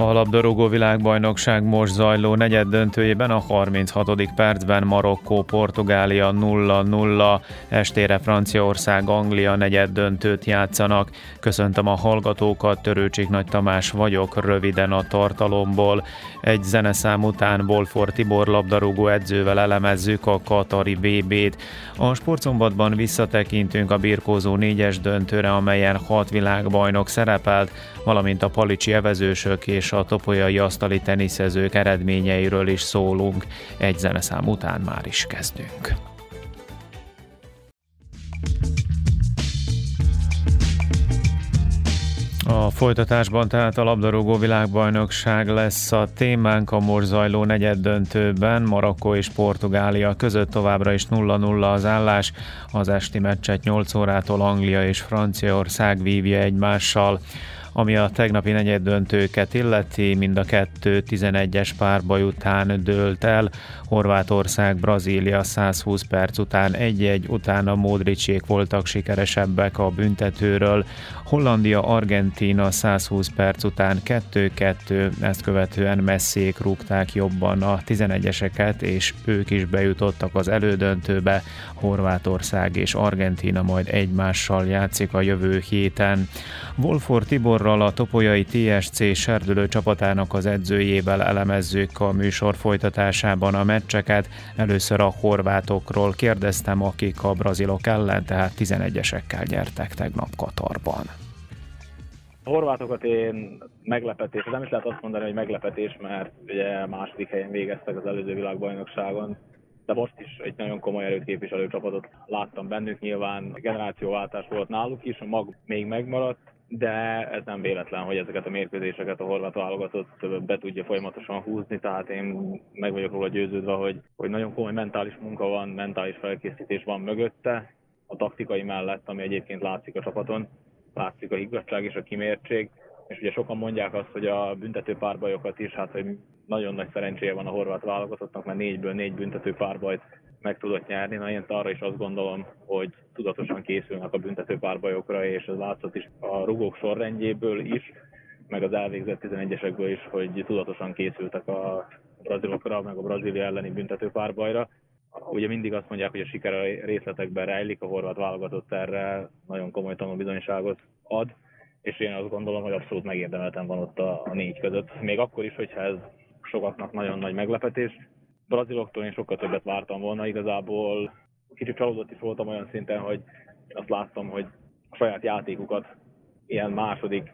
A labdarúgó világbajnokság most zajló negyed döntőjében a 36. percben Marokkó, Portugália 0-0, estére Franciaország, Anglia negyed döntőt játszanak. Köszöntöm a hallgatókat, Törőcsik Nagy Tamás vagyok, röviden a tartalomból. Egy zeneszám után Bolfor Tibor labdarúgó edzővel elemezzük a Katari VB-t. A sportszombatban visszatekintünk a birkózó négyes döntőre, amelyen hat világbajnok szerepelt, valamint a palicsi evezősök és a topolyai asztali teniszezők eredményeiről is szólunk. Egy zeneszám után már is kezdünk. A folytatásban tehát a labdarúgó világbajnokság lesz a témánk a most zajló negyed döntőben. Marokkó és Portugália között továbbra is 0-0 az állás. Az esti meccset 8 órától Anglia és Franciaország vívja egymással. Ami a tegnapi negyed döntőket illeti, mind a kettő 11-es párbaj után dőlt el. Horvátország, Brazília 120 perc után 1-1, utána Modricsék voltak sikeresebbek a büntetőről. Hollandia, Argentína 120 perc után 2-2, ezt követően messzék rúgták jobban a 11-eseket, és ők is bejutottak az elődöntőbe. Horvátország és Argentína majd egymással játszik a jövő héten. Wolfor Tiborral a Topolyai TSC serdülő csapatának az edzőjével elemezzük a műsor folytatásában a meccseket. Először a horvátokról kérdeztem, akik a brazilok ellen, tehát 11-esekkel nyertek tegnap Katarban. A horvátokat én meglepetés, nem is lehet azt mondani, hogy meglepetés, mert ugye második helyen végeztek az előző világbajnokságon, de most is egy nagyon komoly erőt képviselő csapatot láttam bennük. Nyilván generációváltás volt náluk is, a mag még megmaradt, de ez nem véletlen, hogy ezeket a mérkőzéseket a horvát válogatott be tudja folyamatosan húzni, tehát én meg vagyok róla győződve, hogy, hogy nagyon komoly mentális munka van, mentális felkészítés van mögötte, a taktikai mellett, ami egyébként látszik a csapaton, látszik a higgadság és a kimértség, és ugye sokan mondják azt, hogy a büntető párbajokat is, hát hogy nagyon nagy szerencséje van a horvát válogatottnak, mert négyből négy büntető párbajt meg tudott nyerni. Na én arra is azt gondolom, hogy tudatosan készülnek a büntető párbajokra, és ez látszott is a rugók sorrendjéből is, meg az elvégzett 11-esekből is, hogy tudatosan készültek a brazilokra, meg a Brazília elleni büntető párbajra. Ugye mindig azt mondják, hogy a siker a részletekben rejlik, a horvát válogatott erre nagyon komoly tanulbizonyságot ad, és én azt gondolom, hogy abszolút megérdemelten van ott a, a négy között. Még akkor is, hogyha ez sokaknak nagyon nagy meglepetés. Braziloktól én sokkal többet vártam volna, igazából kicsit csalódott is voltam olyan szinten, hogy azt láttam, hogy a saját játékukat ilyen második,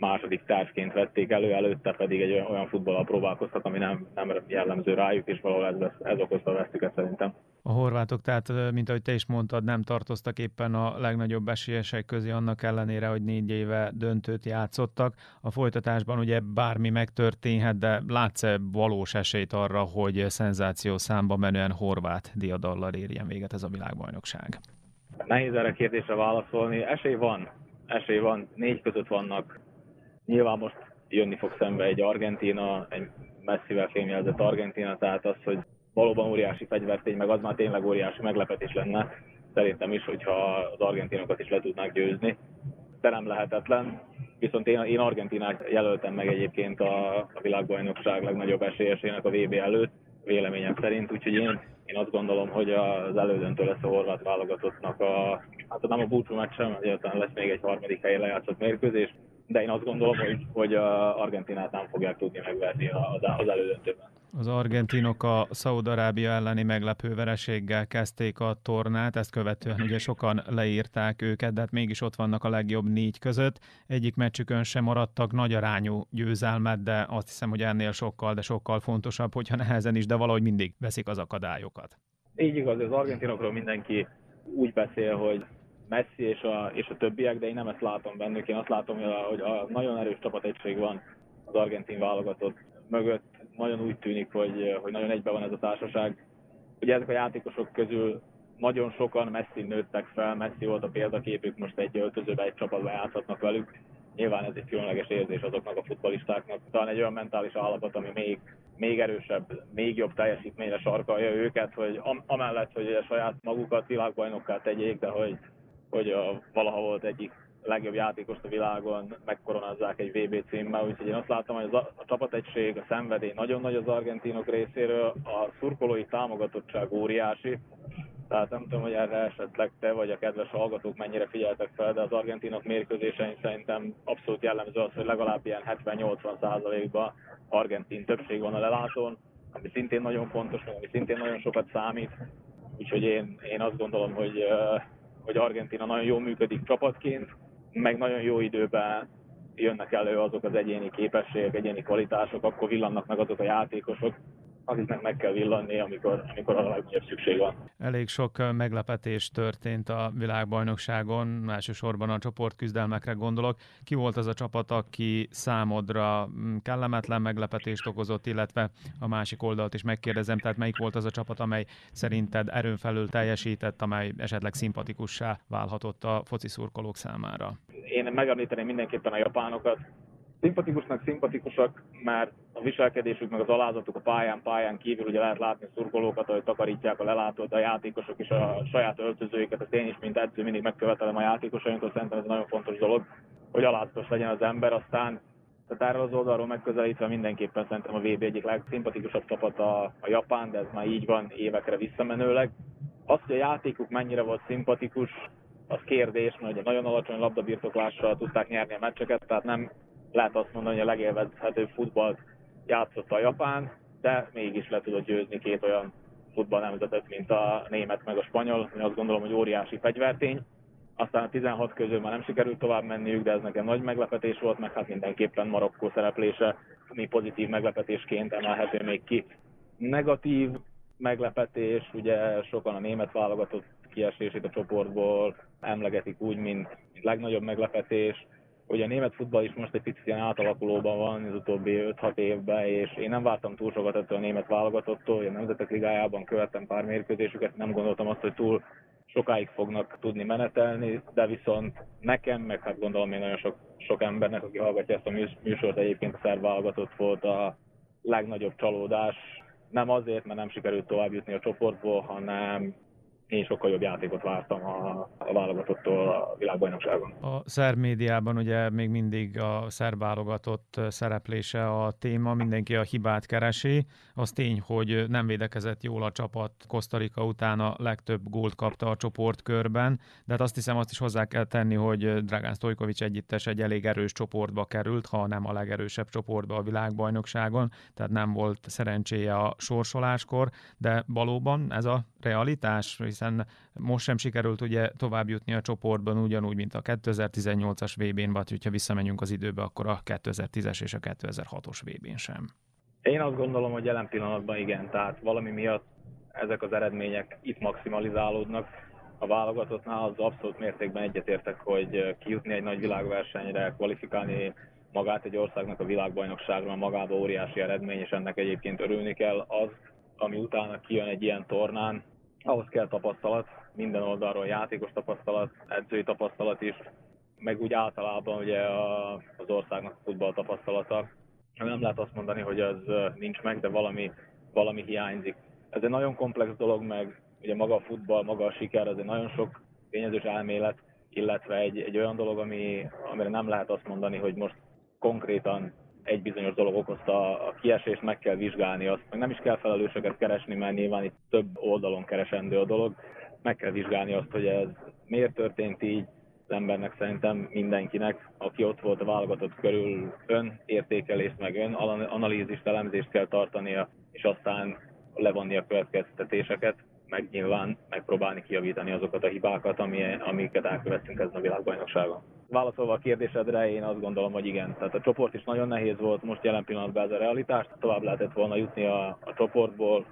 második társként vették elő, előtte pedig egy olyan, futballal próbálkoztak, ami nem, nem jellemző rájuk, és valahol ez, ez okozta vesztüket szerintem. A horvátok, tehát mint ahogy te is mondtad, nem tartoztak éppen a legnagyobb esélyesek közé annak ellenére, hogy négy éve döntőt játszottak. A folytatásban ugye bármi megtörténhet, de látsz-e valós esélyt arra, hogy szenzáció számba menően horvát diadallal érjen véget ez a világbajnokság? Nehéz erre kérdésre válaszolni. Esély van. Esély van. Négy között vannak. Nyilván most jönni fog szembe egy Argentina, egy messzivel fémjelzett Argentina, tehát az, hogy valóban óriási fegyvertény, meg az már tényleg óriási meglepetés lenne. Szerintem is, hogyha az argentinokat is le tudnák győzni. De nem lehetetlen. Viszont én, én Argentinát jelöltem meg egyébként a, a világbajnokság legnagyobb esélyesének a VB előtt, véleményem szerint, úgyhogy én, én azt gondolom, hogy az elődöntő lesz a horvát válogatottnak a, hát nem a búcsú meccsem, egyáltalán lesz még egy harmadik helyen lejátszott mérkőzés, de én azt gondolom, hogy, hogy Argentinát nem fogják tudni megverni az, az elődöntőben. Az argentinok a Szaúd-Arábia elleni meglepő vereséggel kezdték a tornát, ezt követően ugye sokan leírták őket, de hát mégis ott vannak a legjobb négy között. Egyik meccsükön sem maradtak nagy arányú győzelmet, de azt hiszem, hogy ennél sokkal, de sokkal fontosabb, hogyha nehezen is, de valahogy mindig veszik az akadályokat. Így igaz, az argentinokról mindenki úgy beszél, hogy Messi és a, és a többiek, de én nem ezt látom bennük. Én azt látom, hogy a, hogy a nagyon erős csapategység van az argentin válogatott mögött. Nagyon úgy tűnik, hogy, hogy nagyon egybe van ez a társaság. Ugye ezek a játékosok közül nagyon sokan Messi nőttek fel, Messi volt a példaképük, most egy öltözőben, egy csapatban játszhatnak velük. Nyilván ez egy különleges érzés azoknak a futbalistáknak. Talán egy olyan mentális állapot, ami még, még erősebb, még jobb teljesítményre sarkalja őket, hogy am- amellett, hogy a saját magukat világbajnokká tegyék, de hogy hogy a, valaha volt egyik legjobb játékos a világon megkoronázzák egy VB címmel, úgyhogy én azt láttam, hogy a, a csapategység, a szenvedély nagyon nagy az argentinok részéről, a szurkolói támogatottság óriási, tehát nem tudom, hogy erre esetleg te vagy a kedves hallgatók mennyire figyeltek fel, de az argentinok mérkőzésein szerintem abszolút jellemző az, hogy legalább ilyen 70-80 százalékban argentin többség van a lelátón, ami szintén nagyon fontos, ami szintén nagyon sokat számít. Úgyhogy én, én azt gondolom, hogy, hogy Argentina nagyon jól működik csapatként, meg nagyon jó időben jönnek elő azok az egyéni képességek, egyéni kvalitások, akkor villannak meg azok a játékosok, akiknek meg kell villanni, amikor, amikor a legnagyobb szükség van. Elég sok meglepetés történt a világbajnokságon, elsősorban a csoportküzdelmekre gondolok. Ki volt az a csapat, aki számodra mm, kellemetlen meglepetést okozott, illetve a másik oldalt is megkérdezem, tehát melyik volt az a csapat, amely szerinted erőn felül teljesített, amely esetleg szimpatikussá válhatott a foci szurkolók számára? Én megemlíteném mindenképpen a japánokat, szimpatikusnak szimpatikusak, mert a viselkedésük, meg az alázatuk a pályán, pályán kívül ugye lehet látni szurkolókat, hogy takarítják a lelátót, a játékosok is a saját öltözőiket, ezt én is, mint edző mindig megkövetelem a játékosainktól, szerintem ez nagyon fontos dolog, hogy alázatos legyen az ember, aztán tehát erről az oldalról megközelítve mindenképpen szerintem a VB egyik legszimpatikusabb csapat a, a Japán, de ez már így van évekre visszamenőleg. Az, hogy a játékuk mennyire volt szimpatikus, az kérdés, mert ugye nagyon alacsony labdabirtoklással tudták nyerni a meccseket, tehát nem lehet azt mondani, hogy a legélvezhetőbb futballt játszott a Japán, de mégis le tudott győzni két olyan futballnemzetet, mint a német meg a spanyol, ami azt gondolom, hogy óriási fegyvertény. Aztán a 16 közül már nem sikerült tovább menniük, de ez nekem nagy meglepetés volt, meg hát mindenképpen Marokkó szereplése, mi pozitív meglepetésként emelhető még ki. Negatív meglepetés, ugye sokan a német válogatott kiesését a csoportból emlegetik úgy, mint legnagyobb meglepetés, hogy a német futball is most egy picit ilyen átalakulóban van az utóbbi 5-6 évben, és én nem vártam túl sokat ettől a német válogatottól, a Nemzetek Ligájában követtem pár mérkőzésüket, nem gondoltam azt, hogy túl sokáig fognak tudni menetelni, de viszont nekem, meg hát gondolom én nagyon sok, sok embernek, aki hallgatja ezt a műsort, egyébként a szerb válogatott volt a legnagyobb csalódás. Nem azért, mert nem sikerült tovább jutni a csoportból, hanem én sokkal jobb játékot vártam a, a válogatottól a világbajnokságon. A szerb médiában ugye még mindig a szerb válogatott szereplése a téma, mindenki a hibát keresi. Az tény, hogy nem védekezett jól a csapat, Kosztarika után a legtöbb gólt kapta a csoportkörben, de hát azt hiszem azt is hozzá kell tenni, hogy Dragán Stojkovic együttes egy elég erős csoportba került, ha nem a legerősebb csoportba a világbajnokságon, tehát nem volt szerencséje a sorsoláskor, de valóban ez a realitás, hiszen most sem sikerült ugye tovább jutni a csoportban ugyanúgy, mint a 2018-as VB-n, vagy hogyha visszamegyünk az időbe, akkor a 2010-es és a 2006-os VB-n sem. Én azt gondolom, hogy jelen pillanatban igen, tehát valami miatt ezek az eredmények itt maximalizálódnak. A válogatottnál az abszolút mértékben egyetértek, hogy kijutni egy nagy világversenyre, kvalifikálni magát egy országnak a világbajnokságra, magába óriási eredmény, és ennek egyébként örülni kell. Az, ami utána kijön egy ilyen tornán, ahhoz kell tapasztalat, minden oldalról játékos tapasztalat, edzői tapasztalat is, meg úgy általában ugye a, az országnak futball tapasztalata. Nem lehet azt mondani, hogy az nincs meg, de valami, valami hiányzik. Ez egy nagyon komplex dolog, meg ugye maga a futball, maga a siker, az egy nagyon sok tényezős elmélet, illetve egy, egy olyan dolog, ami, amire nem lehet azt mondani, hogy most konkrétan egy bizonyos dolog okozta a kiesést, meg kell vizsgálni azt, meg nem is kell felelősöket keresni, mert nyilván itt több oldalon keresendő a dolog, meg kell vizsgálni azt, hogy ez miért történt így, az embernek szerintem mindenkinek, aki ott volt a válogatott körül, ön értékelést, meg ön analízist, elemzést kell tartania, és aztán levonni a következtetéseket, meg nyilván megpróbálni kijavítani azokat a hibákat, ami, amiket elkövettünk ezen a világbajnokságon válaszolva a kérdésedre, én azt gondolom, hogy igen. Tehát a csoport is nagyon nehéz volt, most jelen pillanatban ez a realitás, tovább lehetett volna jutni a, a csoportból,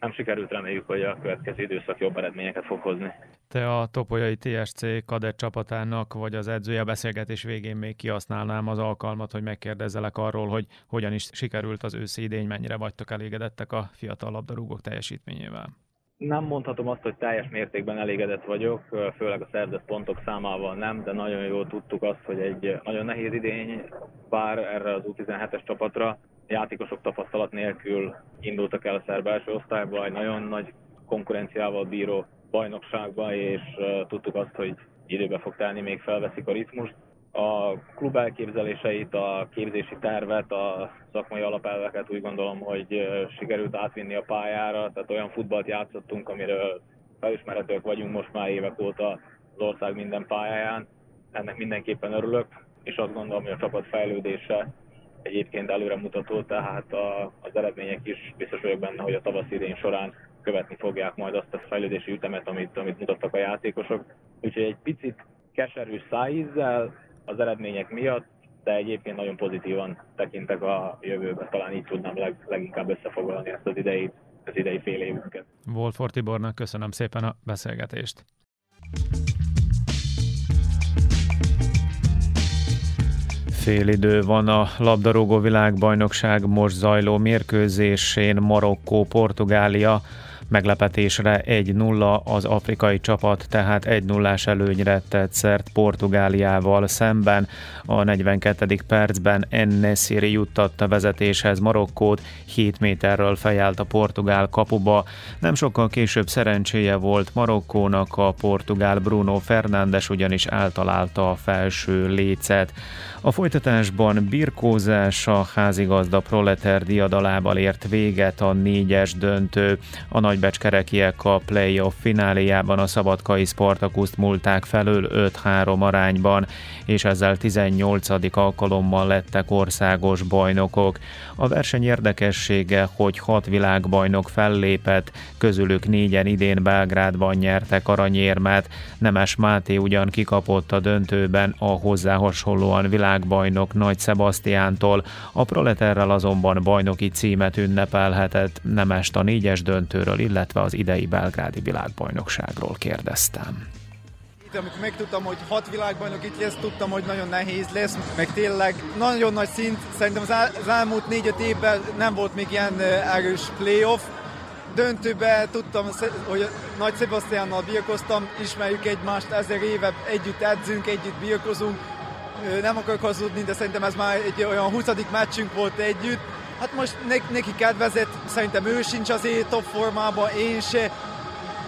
nem sikerült, reméljük, hogy a következő időszak jobb eredményeket fog hozni. Te a Topolyai TSC kadett csapatának vagy az edzője beszélgetés végén még kihasználnám az alkalmat, hogy megkérdezzelek arról, hogy hogyan is sikerült az őszi idény, mennyire vagytok elégedettek a fiatal labdarúgók teljesítményével nem mondhatom azt, hogy teljes mértékben elégedett vagyok, főleg a szerzett pontok számával nem, de nagyon jól tudtuk azt, hogy egy nagyon nehéz idény vár erre az U17-es csapatra. Játékosok tapasztalat nélkül indultak el a szerb első osztályba, egy nagyon nagy konkurenciával bíró bajnokságba, és tudtuk azt, hogy időbe fog telni, még felveszik a ritmust. A klub elképzeléseit, a képzési tervet, a szakmai alapelveket úgy gondolom, hogy sikerült átvinni a pályára, tehát olyan futballt játszottunk, amiről felismerhetők vagyunk most már évek óta az ország minden pályáján. Ennek mindenképpen örülök, és azt gondolom, hogy a csapat fejlődése egyébként előremutató, tehát a, az eredmények is biztos vagyok benne, hogy a tavasz idén során követni fogják majd azt a fejlődési ütemet, amit, amit mutattak a játékosok. Úgyhogy egy picit keserű szájízzel az eredmények miatt, de egyébként nagyon pozitívan tekintek a jövőbe. Talán így tudnám leg, leginkább összefoglalni ezt az idei, az idei fél évünket. Wolfort Tibornak köszönöm szépen a beszélgetést. Félidő van a labdarúgó világbajnokság most zajló mérkőzésén Marokkó, Portugália Meglepetésre 1-0 az afrikai csapat, tehát 1-0-ás előnyre tett szert Portugáliával szemben. A 42. percben Ennesiri juttatta vezetéshez Marokkót, 7 méterről fejelt a portugál kapuba. Nem sokkal később szerencséje volt Marokkónak, a portugál Bruno Fernandes ugyanis eltalálta a felső lécet. A folytatásban birkózás a házigazda proleter diadalával ért véget a négyes döntő. A nagybecskerekiek a playoff fináléjában a szabadkai Spartakuszt múlták felől 5-3 arányban, és ezzel 18. alkalommal lettek országos bajnokok. A verseny érdekessége, hogy hat világbajnok fellépett, közülük négyen idén Belgrádban nyertek aranyérmet, Nemes Máté ugyan kikapott a döntőben a hozzá hasonlóan világ világbajnok Nagy Sebastiántól, a Proleterrel azonban bajnoki címet ünnepelhetett, nemest a négyes döntőről, illetve az idei belgrádi világbajnokságról kérdeztem amikor megtudtam, hogy hat világbajnok itt lesz, tudtam, hogy nagyon nehéz lesz, meg tényleg nagyon nagy szint. Szerintem az, az elmúlt négy-öt évben nem volt még ilyen erős playoff. Döntőben tudtam, hogy Nagy Sebastiánnal birkoztam, ismerjük egymást, ezer éve együtt edzünk, együtt birkozunk, nem akarok hazudni, de szerintem ez már egy olyan 20. meccsünk volt együtt. Hát most neki kedvezett, szerintem ő sincs azért top formában, én se.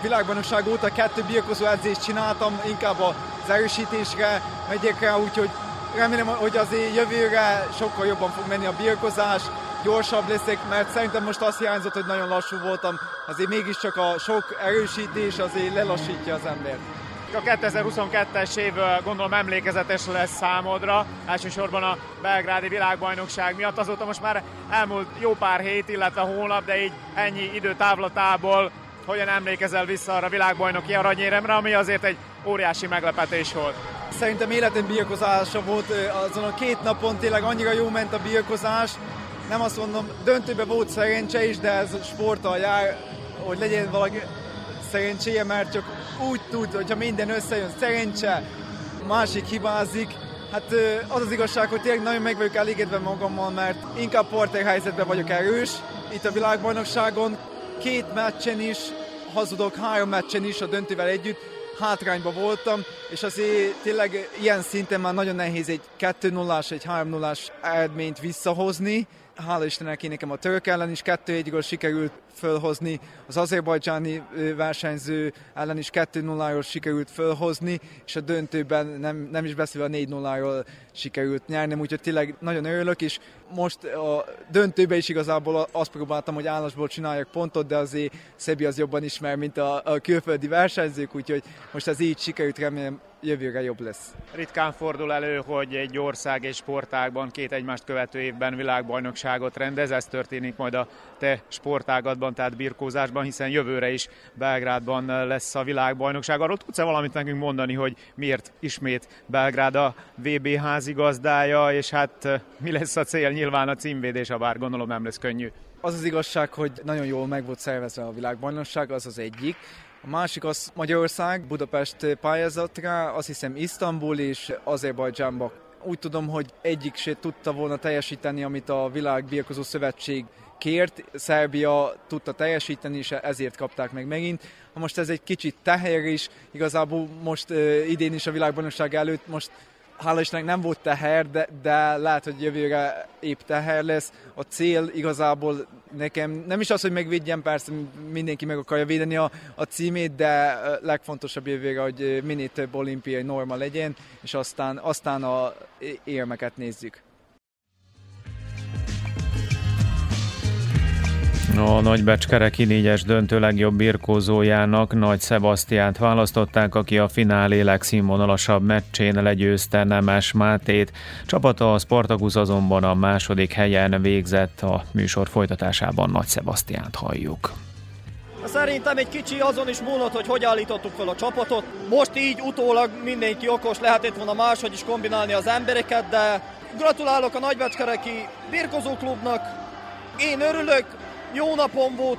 Világbajnokság óta kettő birkozó edzést csináltam, inkább az erősítésre megyek rá, úgyhogy remélem, hogy azért jövőre sokkal jobban fog menni a birkozás, gyorsabb leszek, mert szerintem most azt hiányzott, hogy nagyon lassú voltam. Azért mégiscsak a sok erősítés azért lelassítja az embert. A 2022-es év gondolom emlékezetes lesz számodra, elsősorban a belgrádi világbajnokság miatt. Azóta most már elmúlt jó pár hét, illetve hónap, de így ennyi időtávlatából hogyan emlékezel vissza arra világbajnoki aranyéremre, ami azért egy óriási meglepetés volt. Szerintem életem birkozása volt, azon a két napon tényleg annyira jó ment a birkozás, nem azt mondom, döntőbe volt szerencse is, de ez sporttal jár, hogy legyen valaki szerencséje, mert csak úgy tud, hogyha minden összejön, szerencse, másik hibázik, Hát az az igazság, hogy tényleg nagyon meg vagyok elégedve magammal, mert inkább porter helyzetben vagyok erős itt a világbajnokságon. Két meccsen is, hazudok, három meccsen is a döntővel együtt, hátrányba voltam, és azért tényleg ilyen szinten már nagyon nehéz egy 2-0-ás, egy 3-0-ás eredményt visszahozni. Hála Istennek én nekem a török ellen is 2-1-ről sikerült fölhozni, az azerbajdzsáni versenyző ellen is 2-0-ról sikerült fölhozni, és a döntőben nem, nem is beszélve a 4-0-ról sikerült nyernem, úgyhogy tényleg nagyon örülök, és most a döntőben is igazából azt próbáltam, hogy állásból csináljak pontot, de azért Szebi az jobban ismer, mint a, a külföldi versenyzők, úgyhogy most ez így sikerült, remélem jövőre jobb lesz. Ritkán fordul elő, hogy egy ország egy sportágban két egymást követő évben világbajnokságot rendez, ez történik majd a te sportágatban, tehát birkózásban, hiszen jövőre is Belgrádban lesz a világbajnokság. Arról tudsz-e valamit nekünk mondani, hogy miért ismét Belgrád a VB házigazdája, és hát mi lesz a cél? Nyilván a címvédés, a bár gondolom nem lesz könnyű. Az az igazság, hogy nagyon jól meg volt szervezve a világbajnokság, az az egyik. A másik az Magyarország, Budapest pályázatra, azt hiszem Isztambul és Azerbajdzsánba. Úgy tudom, hogy egyik se tudta volna teljesíteni, amit a Világbirkozó Szövetség kért, Szerbia tudta teljesíteni, és ezért kapták meg megint. Most ez egy kicsit teher is, igazából most idén is a világbajnokság előtt most hála Istennek nem volt teher, de, de lehet, hogy jövőre épp teher lesz. A cél igazából nekem nem is az, hogy megvédjem, persze mindenki meg akarja védeni a, a címét, de legfontosabb jövőre, hogy minél több olimpiai norma legyen, és aztán, aztán a érmeket nézzük. A nagybecskereki négyes döntő legjobb birkózójának Nagy Szebasztiánt választották, aki a finálé legszínvonalasabb meccsén legyőzte Nemes Mátét. Csapata a Spartacus azonban a második helyen végzett a műsor folytatásában Nagy Szebasztiánt halljuk. Szerintem egy kicsi azon is múlott, hogy hogy állítottuk fel a csapatot. Most így utólag mindenki okos lehetett volna máshogy is kombinálni az embereket, de gratulálok a Nagybecskereki birkozóklubnak. Én örülök, jó napom volt,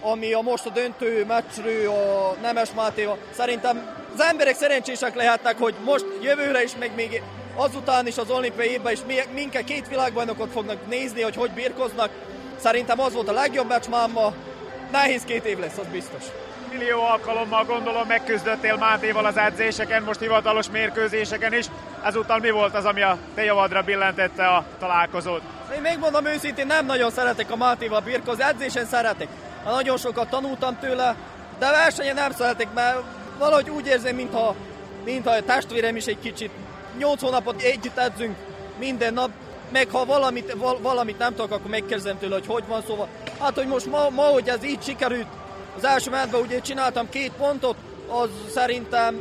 ami a most a döntő meccsről a Nemes Mátéva. Szerintem az emberek szerencsések lehetnek, hogy most jövőre is, meg még azután is az olimpiai évben is minket két világbajnokot fognak nézni, hogy hogy birkoznak. Szerintem az volt a legjobb meccs máma. Nehéz két év lesz, az biztos. Millió alkalommal gondolom megküzdöttél Mátéval az edzéseken, most hivatalos mérkőzéseken is. Ezúttal mi volt az, ami a te javadra billentette a találkozót? Én még mondom őszintén, nem nagyon szeretek a Mátéval birkozni, edzésen szeretek. Nagyon sokat tanultam tőle, de versenyen nem szeretek, mert valahogy úgy érzem, mintha, mintha a testvérem is egy kicsit. Nyolc hónapot együtt edzünk minden nap, meg ha valamit, val, valamit nem tudok, akkor megkérdezem tőle, hogy hogy van, szóval hát, hogy most ma, ma hogy ez így sikerült, az első menetben ugye csináltam két pontot, az szerintem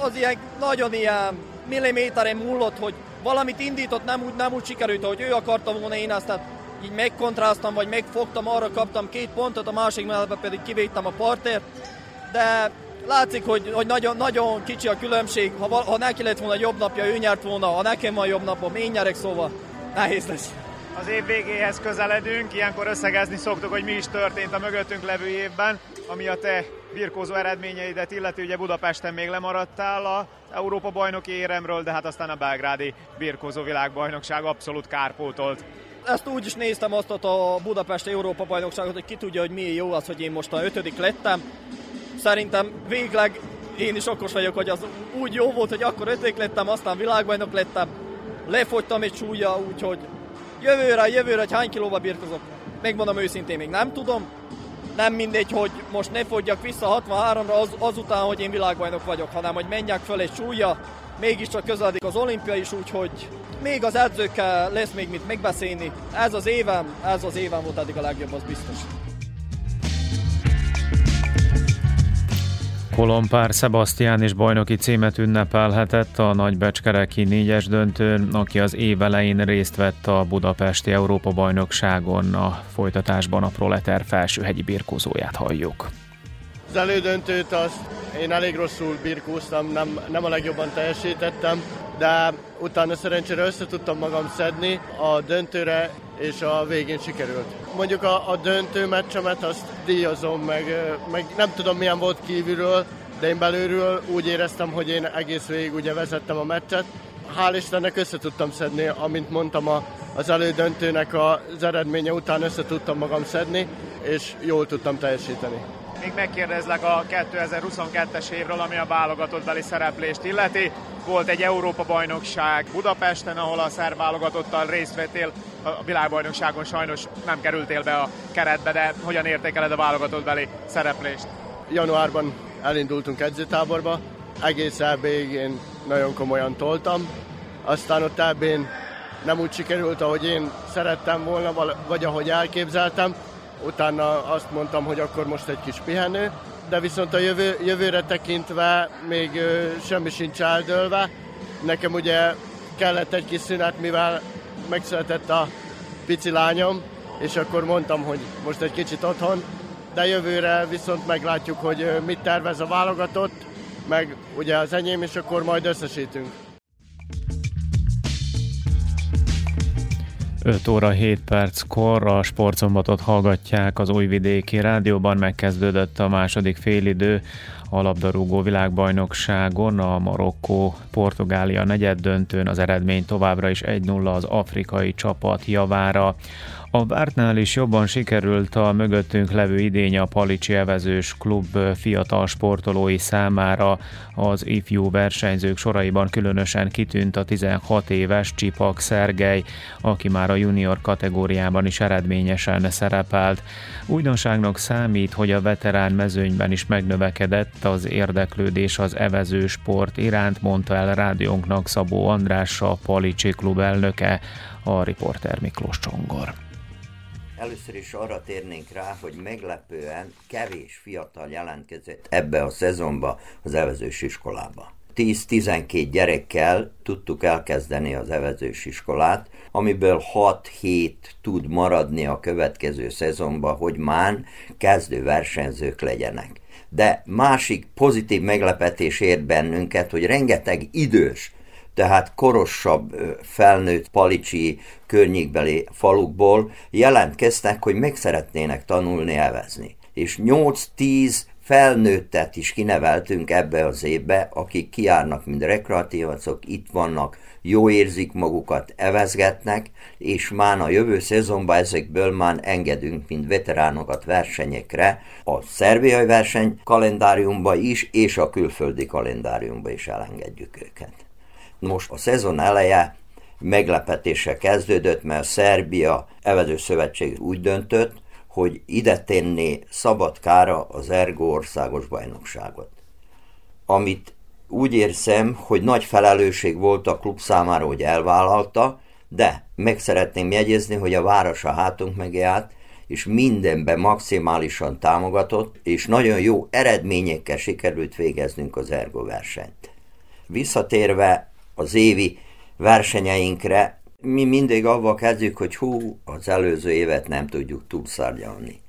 az ilyen nagyon ilyen milliméteren múlott, hogy valamit indított, nem úgy, nem úgy sikerült, hogy ő akarta volna, én aztán így megkontráztam, vagy megfogtam, arra kaptam két pontot, a másik menetben pedig kivédtem a partért, de látszik, hogy, hogy nagyon, nagyon kicsi a különbség, ha, ha neki lett volna jobb napja, ő nyert volna, ha nekem van jobb napom, én nyerek, szóval nehéz lesz. Az év végéhez közeledünk, ilyenkor összegezni szoktuk, hogy mi is történt a mögöttünk levő évben, ami a te birkózó eredményeidet illeti, ugye Budapesten még lemaradtál a Európa bajnoki éremről, de hát aztán a belgrádi birkózó világbajnokság abszolút kárpótolt. Ezt úgy is néztem azt a Budapest Európa bajnokságot, hogy ki tudja, hogy milyen jó az, hogy én most a ötödik lettem. Szerintem végleg én is okos vagyok, hogy az úgy jó volt, hogy akkor ötödik lettem, aztán világbajnok lettem. Lefogytam egy súlya, úgyhogy jövőre, jövőre, hogy hány kilóba birkozok, megmondom őszintén, még nem tudom, nem mindegy, hogy most ne fogyjak vissza 63-ra az, azután, hogy én világbajnok vagyok, hanem hogy menjek föl egy súlya, mégiscsak közeledik az olimpia is, úgyhogy még az edzőkkel lesz még mit megbeszélni. Ez az évem, ez az évem volt eddig a legjobb, az biztos. Kolompár Sebastián is bajnoki címet ünnepelhetett a nagybecskereki négyes döntőn, aki az év elején részt vett a budapesti Európa-bajnokságon. A folytatásban a Proleter felsőhegyi birkózóját halljuk. Az elődöntőt azt én elég rosszul birkóztam, nem, nem a legjobban teljesítettem, de utána szerencsére össze tudtam magam szedni a döntőre, és a végén sikerült. Mondjuk a, a döntő meccsemet azt díjazom, meg, meg nem tudom milyen volt kívülről, de én belülről úgy éreztem, hogy én egész végig ugye vezettem a meccset. Hál' Istennek össze tudtam szedni, amint mondtam, a, az elődöntőnek az eredménye után össze tudtam magam szedni, és jól tudtam teljesíteni még megkérdezlek a 2022-es évről, ami a válogatott beli szereplést illeti. Volt egy Európa-bajnokság Budapesten, ahol a szerb válogatottal részt vettél. A világbajnokságon sajnos nem kerültél be a keretbe, de hogyan értékeled a válogatott beli szereplést? Januárban elindultunk edzőtáborba, egész EB-ig én nagyon komolyan toltam, aztán ott eb nem úgy sikerült, ahogy én szerettem volna, vagy ahogy elképzeltem, utána azt mondtam, hogy akkor most egy kis pihenő, de viszont a jövő, jövőre tekintve még ö, semmi sincs eldőlve. Nekem ugye kellett egy kis szünet, mivel megszületett a pici lányom, és akkor mondtam, hogy most egy kicsit otthon, de jövőre viszont meglátjuk, hogy mit tervez a válogatott, meg ugye az enyém, és akkor majd összesítünk. 5 óra 7 perckor a sportszombatot hallgatják az Újvidéki Rádióban. Megkezdődött a második félidő a labdarúgó világbajnokságon, a Marokkó-Portugália negyed döntőn az eredmény továbbra is 1-0 az afrikai csapat javára. A vártnál is jobban sikerült a mögöttünk levő idény a Palicsi Evezős Klub fiatal sportolói számára. Az ifjú versenyzők soraiban különösen kitűnt a 16 éves Csipak Szergej, aki már a junior kategóriában is eredményesen szerepelt. Újdonságnak számít, hogy a veterán mezőnyben is megnövekedett az érdeklődés az evező sport iránt, mondta el rádiónknak Szabó András, a Palicsi klub elnöke, a riporter Miklós Csongor. Először is arra térnénk rá, hogy meglepően kevés fiatal jelentkezett ebbe a szezonba az evezős iskolába. 10-12 gyerekkel tudtuk elkezdeni az evezős iskolát, amiből 6-7 tud maradni a következő szezonba, hogy már kezdő versenyzők legyenek. De másik pozitív meglepetés ért bennünket, hogy rengeteg idős tehát korosabb felnőtt palicsi környékbeli falukból jelentkeztek, hogy meg szeretnének tanulni evezni. És 8-10 felnőttet is kineveltünk ebbe az évbe, akik kiárnak, mint rekreatívacok, itt vannak, jó érzik magukat, evezgetnek, és már a jövő szezonban ezekből már engedünk, mint veteránokat versenyekre, a szerbiai verseny kalendáriumba is, és a külföldi kalendáriumba is elengedjük őket. Most a szezon eleje meglepetése kezdődött, mert Szerbia Evedő Szövetség úgy döntött, hogy ide tenné Szabadkára az Ergo országos bajnokságot. Amit úgy érzem, hogy nagy felelősség volt a klub számára, hogy elvállalta, de meg szeretném jegyezni, hogy a város a hátunk mögé állt, és mindenben maximálisan támogatott, és nagyon jó eredményekkel sikerült végeznünk az Ergo versenyt. Visszatérve az évi versenyeinkre, mi mindig avval kezdjük, hogy hú, az előző évet nem tudjuk túlszárgyalni.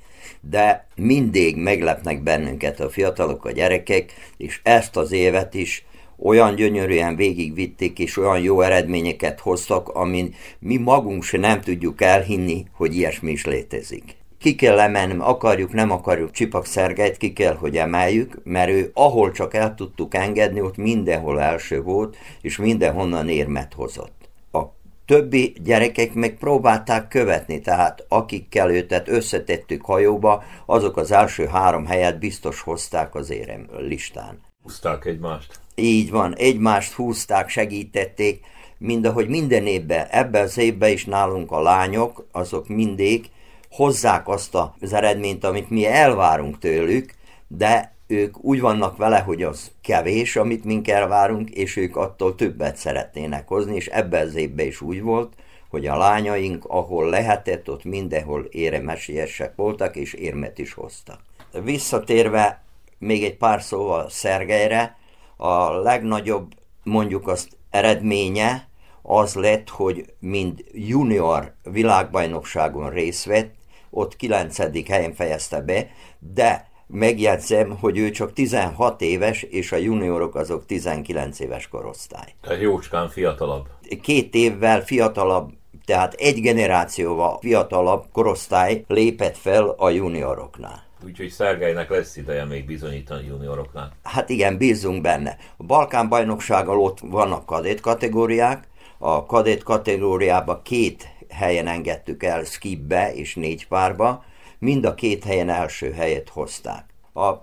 De mindig meglepnek bennünket a fiatalok, a gyerekek, és ezt az évet is olyan gyönyörűen végigvitték, és olyan jó eredményeket hoztak, amin mi magunk se nem tudjuk elhinni, hogy ilyesmi is létezik ki kell emelni, akarjuk, nem akarjuk Csipak Szergelyt, ki kell, hogy emeljük, mert ő ahol csak el tudtuk engedni, ott mindenhol első volt, és mindenhonnan érmet hozott. A többi gyerekek meg próbálták követni, tehát akikkel őtet összetettük hajóba, azok az első három helyet biztos hozták az érem listán. Húzták egymást? Így van, egymást húzták, segítették, mind ahogy minden évben, ebben az évben is nálunk a lányok, azok mindig hozzák azt az eredményt, amit mi elvárunk tőlük, de ők úgy vannak vele, hogy az kevés, amit mink elvárunk, és ők attól többet szeretnének hozni, és ebben az évben is úgy volt, hogy a lányaink, ahol lehetett, ott mindenhol éremesélyesek voltak, és érmet is hoztak. Visszatérve még egy pár szóval Szergelyre, a legnagyobb mondjuk azt eredménye az lett, hogy mind junior világbajnokságon részt vett, ott 9. helyen fejezte be, de megjegyzem, hogy ő csak 16 éves, és a juniorok azok 19 éves korosztály. Tehát jócskán fiatalabb. Két évvel fiatalabb, tehát egy generációval fiatalabb korosztály lépett fel a junioroknál. Úgyhogy Szergelynek lesz ideje még bizonyítani junioroknál. Hát igen, bízunk benne. A Balkán bajnoksággal ott vannak kadét kategóriák, a kadét kategóriába két helyen engedtük el skibbe és négy párba, mind a két helyen első helyet hozták.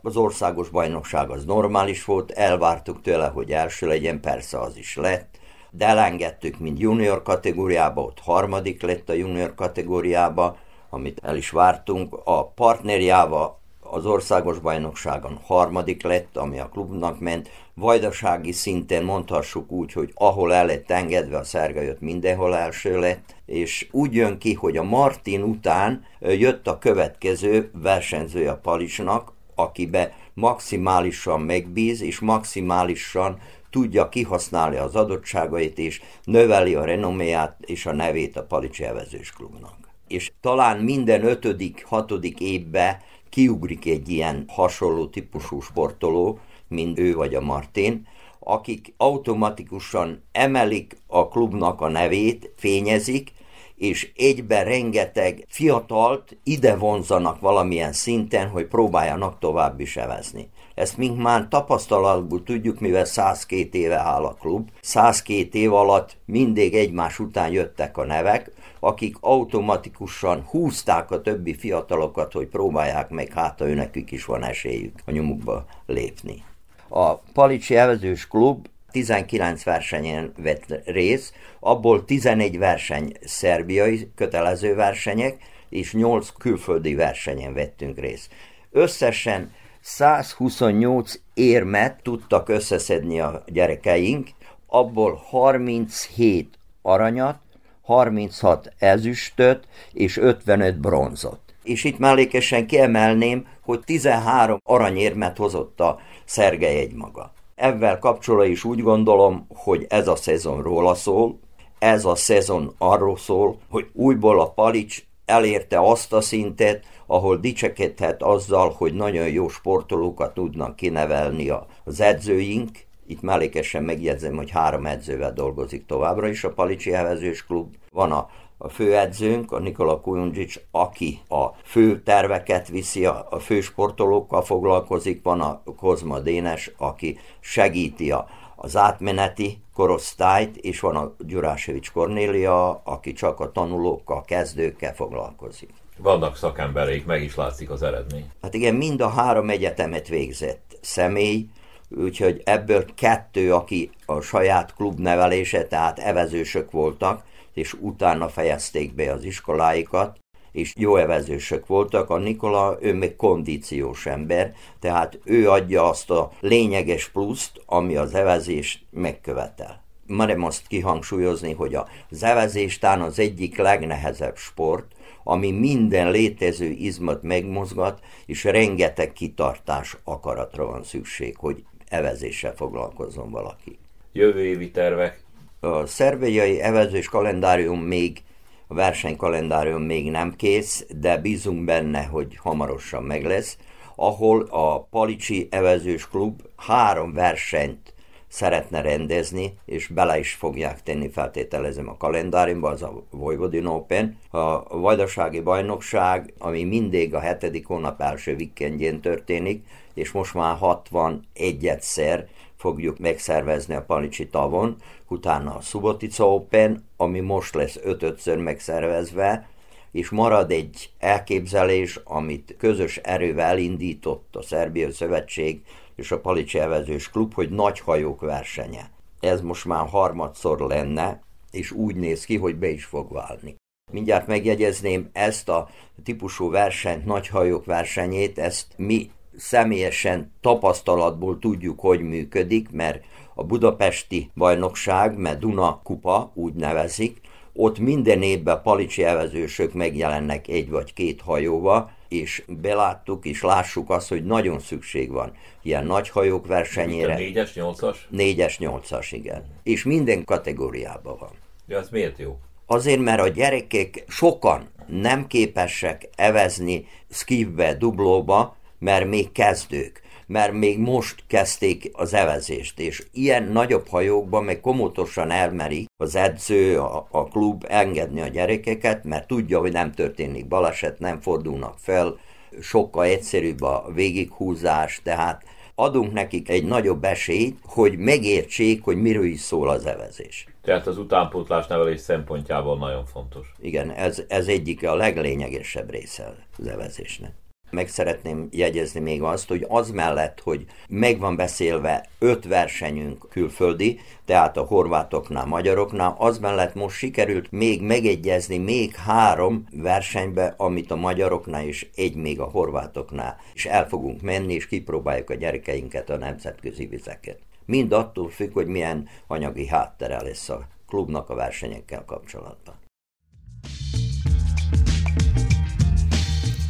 Az országos bajnokság az normális volt, elvártuk tőle, hogy első legyen, persze az is lett, de elengedtük, mint junior kategóriába, ott harmadik lett a junior kategóriába, amit el is vártunk. A partnerjával az országos bajnokságon harmadik lett, ami a klubnak ment. Vajdasági szinten mondhassuk úgy, hogy ahol el lett engedve, a Szerga mindenhol első lett, és úgy jön ki, hogy a Martin után jött a következő versenyzője a Palisnak, akibe maximálisan megbíz, és maximálisan tudja kihasználni az adottságait, és növeli a renoméját és a nevét a Palicsi Evezős Klubnak. És talán minden ötödik, hatodik évben kiugrik egy ilyen hasonló típusú sportoló, mint ő vagy a Martin, akik automatikusan emelik a klubnak a nevét, fényezik, és egyben rengeteg fiatalt ide vonzanak valamilyen szinten, hogy próbáljanak tovább is evezni. Ezt mink már tapasztalatból tudjuk, mivel 102 éve áll a klub. 102 év alatt mindig egymás után jöttek a nevek, akik automatikusan húzták a többi fiatalokat, hogy próbálják meg, hát ha őnekük is van esélyük a nyomukba lépni. A Palicsi Evezős Klub 19 versenyen vett részt, abból 11 verseny szerbiai kötelező versenyek, és 8 külföldi versenyen vettünk részt. Összesen 128 érmet tudtak összeszedni a gyerekeink, abból 37 aranyat, 36 ezüstöt és 55 bronzot. És itt mellékesen kiemelném, hogy 13 aranyérmet hozott a Szergej egymaga. Ezzel kapcsolatban is úgy gondolom, hogy ez a szezon róla szól, ez a szezon arról szól, hogy újból a Palics elérte azt a szintet, ahol dicsekedhet azzal, hogy nagyon jó sportolókat tudnak kinevelni az edzőink. Itt mellékesen megjegyzem, hogy három edzővel dolgozik továbbra is a Palicsi Hevezős Klub. Van a a főedzőnk, a Nikola Kujundjic, aki a fő terveket viszi, a, a fő sportolókkal foglalkozik, van a Kozma Dénes, aki segíti a, az átmeneti korosztályt, és van a Gyurásevics Kornélia, aki csak a tanulókkal, kezdőkkel foglalkozik. Vannak szakembereik, meg is látszik az eredmény. Hát igen, mind a három egyetemet végzett személy, úgyhogy ebből kettő, aki a saját klubnevelése, tehát evezősök voltak, és utána fejezték be az iskoláikat, és jó evezősök voltak. A Nikola, ő még kondíciós ember, tehát ő adja azt a lényeges pluszt, ami az evezés megkövetel. Merem azt kihangsúlyozni, hogy az evezés tán az egyik legnehezebb sport, ami minden létező izmat megmozgat, és rengeteg kitartás akaratra van szükség, hogy evezéssel foglalkozzon valaki. Jövő évi tervek a szervéjai evezős kalendárium még, a versenykalendárium még nem kész, de bízunk benne, hogy hamarosan meg lesz, ahol a Palicsi Evezős Klub három versenyt szeretne rendezni, és bele is fogják tenni, feltételezem a kalendáriumba, az a Vojvodin Open, a Vajdasági Bajnokság, ami mindig a hetedik hónap első vikendjén történik, és most már 61 egyszer fogjuk megszervezni a Palicsi tavon, utána a Subotica Open, ami most lesz ötötször megszervezve, és marad egy elképzelés, amit közös erővel indított a Szerbia Szövetség és a Palicsi Evezős Klub, hogy nagy hajók versenye. Ez most már harmadszor lenne, és úgy néz ki, hogy be is fog válni. Mindjárt megjegyezném, ezt a típusú versenyt, nagy hajók versenyét, ezt mi személyesen tapasztalatból tudjuk, hogy működik, mert a budapesti bajnokság, mert Duna kupa úgy nevezik, ott minden évben palicsi evezősök megjelennek egy vagy két hajóval, és beláttuk és lássuk azt, hogy nagyon szükség van ilyen nagy hajók versenyére. 4-es, 8-as? 4-es, 8-as, igen. És minden kategóriában van. Ja, ez miért jó? Azért, mert a gyerekek sokan nem képesek evezni skivbe, dublóba, mert még kezdők, mert még most kezdték az evezést, és ilyen nagyobb hajókban meg komotosan elmeri az edző, a, a klub engedni a gyerekeket, mert tudja, hogy nem történik baleset, nem fordulnak fel, sokkal egyszerűbb a végighúzás, tehát adunk nekik egy nagyobb esélyt, hogy megértsék, hogy miről is szól az evezés. Tehát az utánpótlás nevelés szempontjából nagyon fontos. Igen, ez, ez egyik a leglényegesebb része az evezésnek. Meg szeretném jegyezni még azt, hogy az mellett, hogy meg van beszélve öt versenyünk külföldi, tehát a horvátoknál, magyaroknál, az mellett most sikerült még megegyezni még három versenybe, amit a magyaroknál és egy még a horvátoknál. És el fogunk menni, és kipróbáljuk a gyerekeinket a nemzetközi vizeket. Mind attól függ, hogy milyen anyagi háttere lesz a klubnak a versenyekkel kapcsolatban.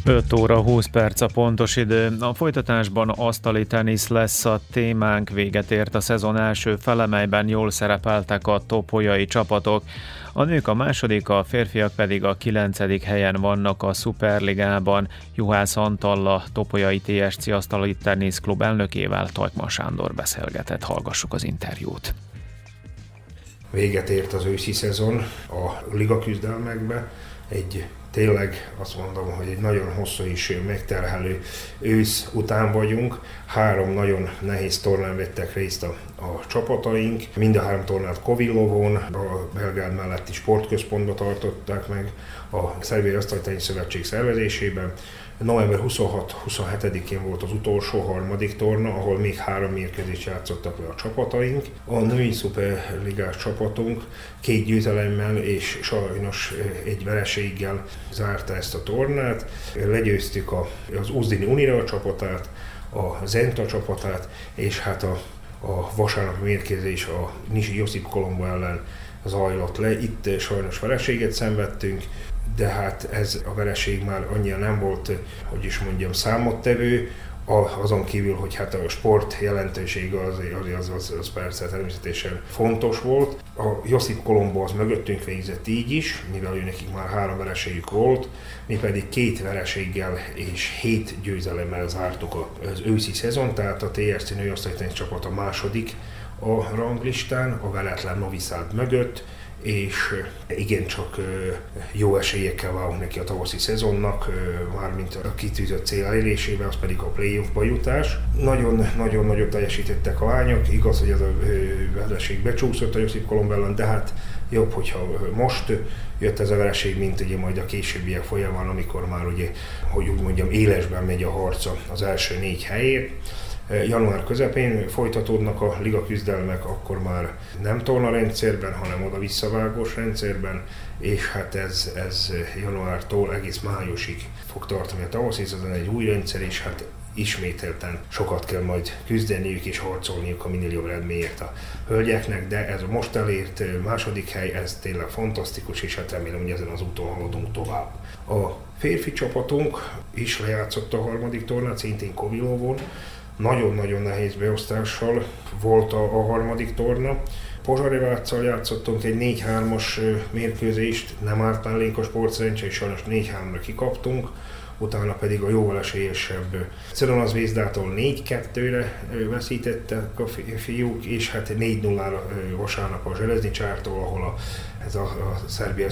5 óra 20 perc a pontos idő. A folytatásban asztali tenisz lesz a témánk. Véget ért a szezon első fele, melyben jól szerepeltek a topolyai csapatok. A nők a második, a férfiak pedig a kilencedik helyen vannak a Superligában. Juhász Antalla, Topolyai TSC Asztali Tenisz Klub elnökével Tajkman Sándor beszélgetett. Hallgassuk az interjút. Véget ért az őszi szezon a liga küzdelmekbe. Egy tényleg azt mondom, hogy egy nagyon hosszú és megterhelő ősz után vagyunk. Három nagyon nehéz tornán vettek részt a, a csapataink. Mind a három tornát Kovillovon, a Belgrád melletti sportközpontba tartották meg a Szerbiai Asztaltányi Szövetség szervezésében. November 26-27-én volt az utolsó harmadik torna, ahol még három mérkőzést játszottak le a csapataink. A női szuperligás csapatunk két győzelemmel és sajnos egy vereséggel zárta ezt a tornát. Legyőztük az Uzdini Unira csapatát, a Zenta csapatát, és hát a, a vasárnap mérkőzés a Nisi Josip Kolombo ellen zajlott le. Itt sajnos vereséget szenvedtünk, de hát ez a vereség már annyira nem volt, hogy is mondjam, számottevő, azon kívül, hogy hát a sport jelentősége az, az, az, az persze természetesen fontos volt. A Josip Kolombo az mögöttünk végzett így is, mivel ő nekik már három vereségük volt, mi pedig két vereséggel és hét győzelemmel zártuk az őszi szezon, tehát a TSC nőosztálytenis csapat a második a ranglistán, a veletlen Noviszád mögött, és igencsak jó esélyekkel válunk neki a tavaszi szezonnak, mármint a kitűzött cél elérésébe, az pedig a playoffba jutás. Nagyon-nagyon nagyot teljesítettek a lányok, igaz, hogy ez a vereség becsúszott a Josip Kolombellán, de hát jobb, hogyha most jött ez a vereség, mint ugye majd a későbbiek folyamán, amikor már ugye, hogy úgy mondjam, élesben megy a harca az első négy helyért január közepén folytatódnak a liga küzdelmek, akkor már nem torna rendszerben, hanem oda visszavágós rendszerben, és hát ez, ez januártól egész májusig fog tartani a tavasz, ez egy új rendszer, és hát ismételten sokat kell majd küzdeniük és harcolniuk a minél jobb eredményért a hölgyeknek, de ez a most elért második hely, ez tényleg fantasztikus, és hát remélem, hogy ezen az úton haladunk tovább. A férfi csapatunk is lejátszott a harmadik tornát, szintén Kovilovon, nagyon-nagyon nehéz beosztással volt a, a harmadik torna. Pozsareváccal játszottunk egy 4-3-as mérkőzést, nem árt mellénk a sportszerencse, és sajnos 4-3-ra kikaptunk utána pedig a jóval esélyesebb Ceronaz Vézdától 4-2-re veszítettek a fiúk, és hát 4-0-ra vasárnap a Zseleznicsártól, ahol a, ez a, a Szerbia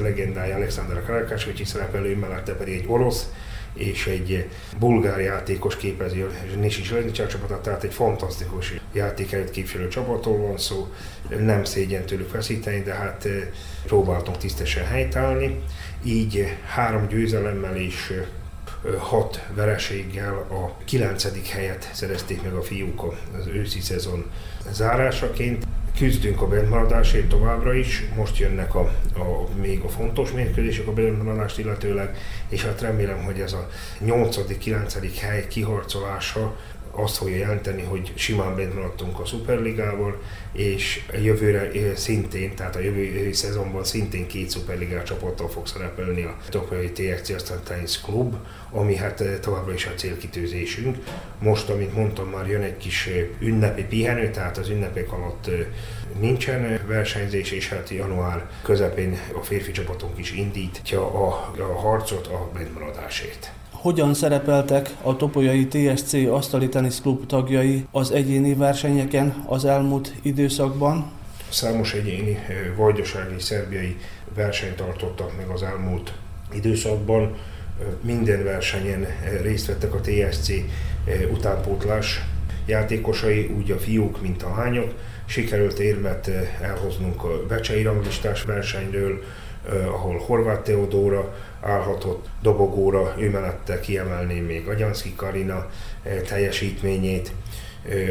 legendája Alexander Karakásovics szerepelő mellette pedig egy orosz és egy bulgár játékos képezi a Nisi Zselenicsák csapatát, tehát egy fantasztikus játékerőt képviselő csapattól van szó, nem szégyen tőlük veszíteni, de hát eh, próbáltunk tisztesen helytállni, így három győzelemmel és eh, hat vereséggel a kilencedik helyet szerezték meg a fiúk az őszi szezon zárásaként küzdünk a bentmaradásért továbbra is, most jönnek a, a, még a fontos mérkőzések a bentmaradást illetőleg, és hát remélem, hogy ez a 8.-9. hely kiharcolása azt fogja jelenteni, hogy simán bent maradtunk a Superligával, és jövőre szintén, tehát a jövő szezonban szintén két Superligás csapattal fog szerepelni a Tokai TFC aztán Tennis Club, ami hát továbbra is a célkitűzésünk. Most, amint mondtam, már jön egy kis ünnepi pihenő, tehát az ünnepek alatt nincsen versenyzés, és hát január közepén a férfi csapatunk is indítja a, a harcot a bentmaradásért hogyan szerepeltek a Topolyai TSC Asztali Tenisz Klub tagjai az egyéni versenyeken az elmúlt időszakban? Számos egyéni vajdasági szerbiai versenyt tartottak meg az elmúlt időszakban. Minden versenyen részt vettek a TSC utánpótlás játékosai, úgy a fiúk, mint a lányok. Sikerült érmet elhoznunk a Becsei ranglistás versenyről, ahol Horváth Teodóra állhatott dobogóra, ő mellette kiemelném még Agyanszki Karina teljesítményét,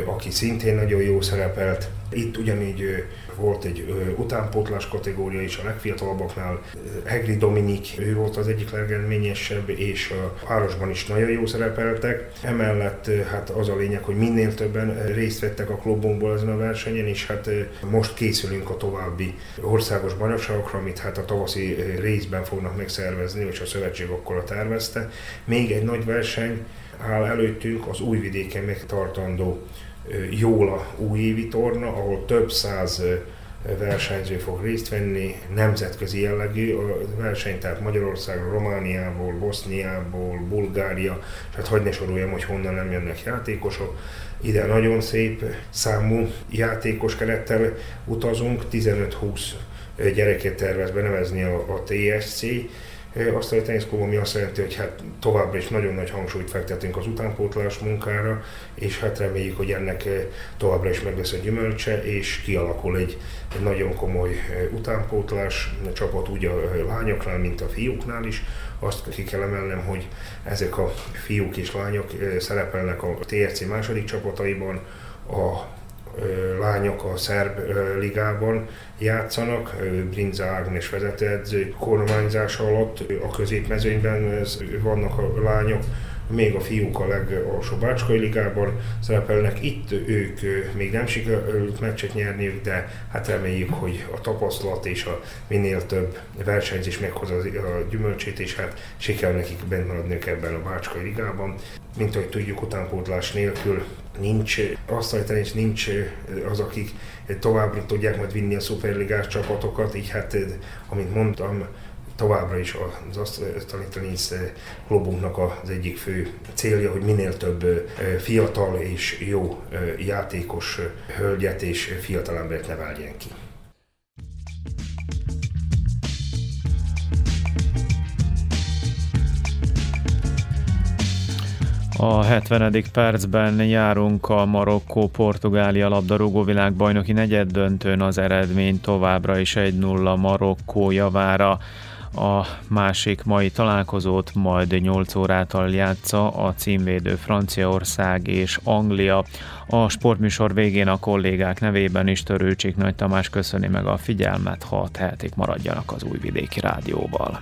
aki szintén nagyon jó szerepelt. Itt ugyanígy volt egy utánpótlás kategória is a legfiatalabbaknál. Hegri Dominik, ő volt az egyik legeredményesebb, és a városban is nagyon jó szerepeltek. Emellett hát az a lényeg, hogy minél többen részt vettek a klubunkból ezen a versenyen, és hát most készülünk a további országos bajnokságokra, amit hát a tavaszi részben fognak megszervezni, és a szövetség akkor a tervezte. Még egy nagy verseny, áll előttünk az újvidéken megtartandó Jóla újévi torna, ahol több száz versenyző fog részt venni, nemzetközi jellegű verseny, tehát Magyarországról, Romániából, Boszniából, Bulgária, tehát hagyd ne soroljam, hogy honnan nem jönnek játékosok. Ide nagyon szép számú játékos kerettel utazunk, 15-20 gyereket tervez benevezni a, a TSC, Azt a teniszklub, ami azt jelenti, hogy hát továbbra is nagyon nagy hangsúlyt fektetünk az utánpótlás munkára, és hát reméljük, hogy ennek továbbra is meg lesz a gyümölcse, és kialakul egy, egy nagyon komoly utánpótlás csapat úgy a lányoknál, mint a fiúknál is. Azt ki kell emelnem, hogy ezek a fiúk és lányok szerepelnek a TRC második csapataiban, a lányok a szerb ligában játszanak, Brinza Ágnes vezetőedző kormányzása alatt, a középmezőnyben vannak a lányok, még a fiúk a legalsó Bácskai ligában szerepelnek. Itt ők még nem sikerült meccset nyerniük, de hát reméljük, hogy a tapasztalat és a minél több versenyzés meghozza a gyümölcsét, és hát sikerül nekik bent maradniuk ebben a Bácskai ligában. Mint ahogy tudjuk, utánpótlás nélkül nincs asztalitenisz, nincs az, akik továbbra tudják majd vinni a szuperligás csapatokat, így hát, amint mondtam, továbbra is az asztali tenisz klubunknak az egyik fő célja, hogy minél több fiatal és jó játékos hölgyet és fiatalembert neveljen ki. A 70. percben járunk a Marokkó-Portugália labdarúgó világbajnoki negyeddöntőn az eredmény továbbra is 1-0 Marokkó javára. A másik mai találkozót majd 8 órától játsza a címvédő Franciaország és Anglia. A sportműsor végén a kollégák nevében is Törőcsik Nagy Tamás köszöni meg a figyelmet, ha tehetik maradjanak az újvidéki rádióval.